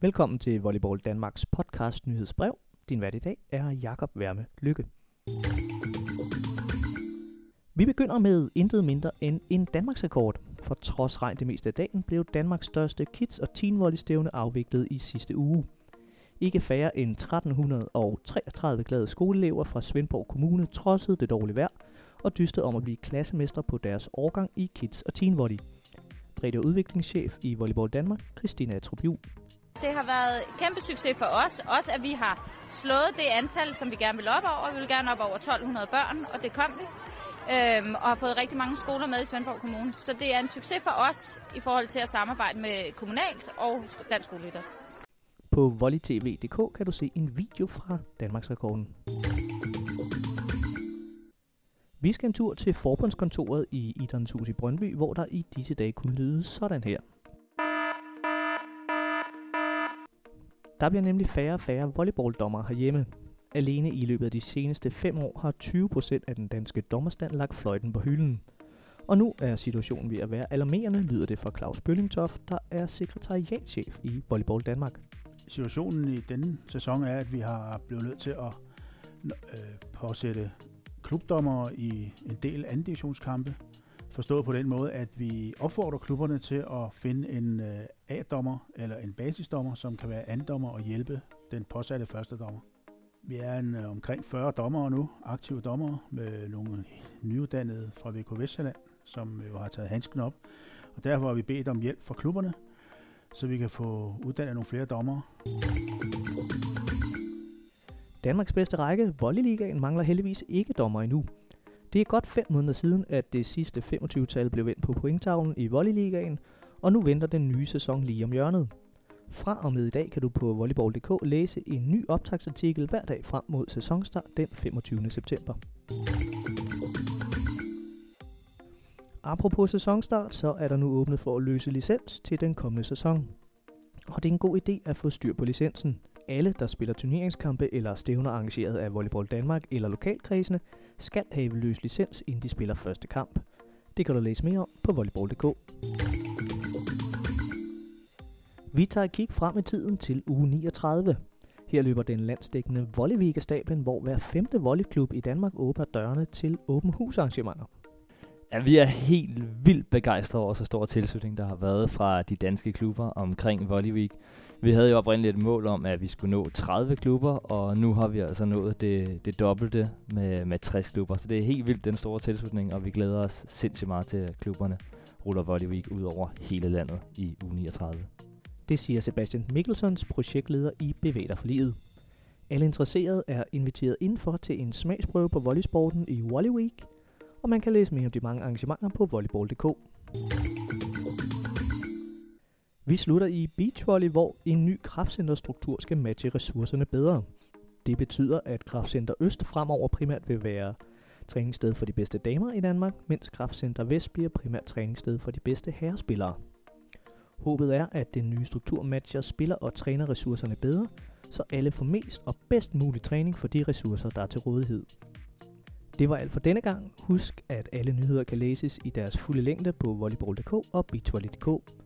Velkommen til Volleyball Danmarks podcast nyhedsbrev. Din vært i dag er Jakob Værme Lykke. Vi begynder med intet mindre end en Danmarks rekord. For trods regn det meste af dagen blev Danmarks største kids- og teen volley stævne afviklet i sidste uge. Ikke færre end 1333 glade skoleelever fra Svendborg Kommune trodsede det dårlige vejr og dystede om at blive klassemester på deres årgang i kids- og teen volley. Bredde- og udviklingschef i Volleyball Danmark, Christina Atrup det har været kæmpe succes for os. Også at vi har slået det antal, som vi gerne vil op over. Vi vil gerne op over 1200 børn, og det kom vi. Øhm, og har fået rigtig mange skoler med i Svendborg Kommune. Så det er en succes for os i forhold til at samarbejde med kommunalt og dansk skolelytter. På volleytv.dk kan du se en video fra Danmarks rekorden. Vi skal en tur til forbundskontoret i Idrættens Hus i Brøndby, hvor der i disse dage kunne lyde sådan her. Der bliver nemlig færre og færre volleyballdommer herhjemme. Alene i løbet af de seneste 5 år har 20% af den danske dommerstand lagt fløjten på hylden. Og nu er situationen ved at være alarmerende, lyder det fra Claus Bøllingtoft, der er sekretariatchef i Volleyball Danmark. Situationen i denne sæson er, at vi har blevet nødt til at øh, påsætte klubdommer i en del anden divisionskampe. Forstået på den måde, at vi opfordrer klubberne til at finde en øh, A-dommer eller en basisdommer, som kan være andommer og hjælpe den påsatte første dommer. Vi er en, øh, omkring 40 dommere nu, aktive dommere, med nogle nyuddannede fra VK Vestjylland, som øh, jo har taget handsken op. Og derfor har vi bedt om hjælp fra klubberne, så vi kan få uddannet nogle flere dommere. Danmarks bedste række, Volleyligaen, mangler heldigvis ikke dommer endnu. Det er godt fem måneder siden, at det sidste 25-tal blev vendt på pointtavlen i Volleyligaen, og nu venter den nye sæson lige om hjørnet. Fra og med i dag kan du på volleyball.dk læse en ny optagsartikel hver dag frem mod sæsonstart den 25. september. Apropos sæsonstart, så er der nu åbnet for at løse licens til den kommende sæson. Og det er en god idé at få styr på licensen. Alle, der spiller turneringskampe eller stævner arrangeret af Volleyball Danmark eller lokalkredsene, skal have løs licens, inden de spiller første kamp. Det kan du læse mere om på volleyball.dk. Vi tager et kig frem i tiden til uge 39. Her løber den landsdækkende Volleyweek-stablen, hvor hver femte volleyklub i Danmark åbner dørene til åben husarrangementer. Ja, vi er helt vildt begejstrede over så stor tilslutning, der har været fra de danske klubber omkring Volley Week. Vi havde jo oprindeligt et mål om, at vi skulle nå 30 klubber, og nu har vi altså nået det, det dobbelte med, med 60 klubber. Så det er helt vildt den store tilslutning, og vi glæder os sindssygt meget til, at klubberne ruller Volley Week ud over hele landet i uge 39. Det siger Sebastian Mikkelsons projektleder i Bevæg for livet. Alle interesserede er inviteret indenfor til en smagsprøve på volleysporten i Volley Week, og man kan læse mere om de mange arrangementer på volleyball.dk. Vi slutter i beachvolley, hvor en ny kraftcenterstruktur skal matche ressourcerne bedre. Det betyder, at Kraftcenter Øst fremover primært vil være træningssted for de bedste damer i Danmark, mens Kraftcenter Vest bliver primært træningssted for de bedste herrespillere. Håbet er, at den nye struktur matcher spiller- og trænerressourcerne bedre, så alle får mest og bedst mulig træning for de ressourcer, der er til rådighed. Det var alt for denne gang. Husk, at alle nyheder kan læses i deres fulde længde på volleyball.dk og beachvolley.dk.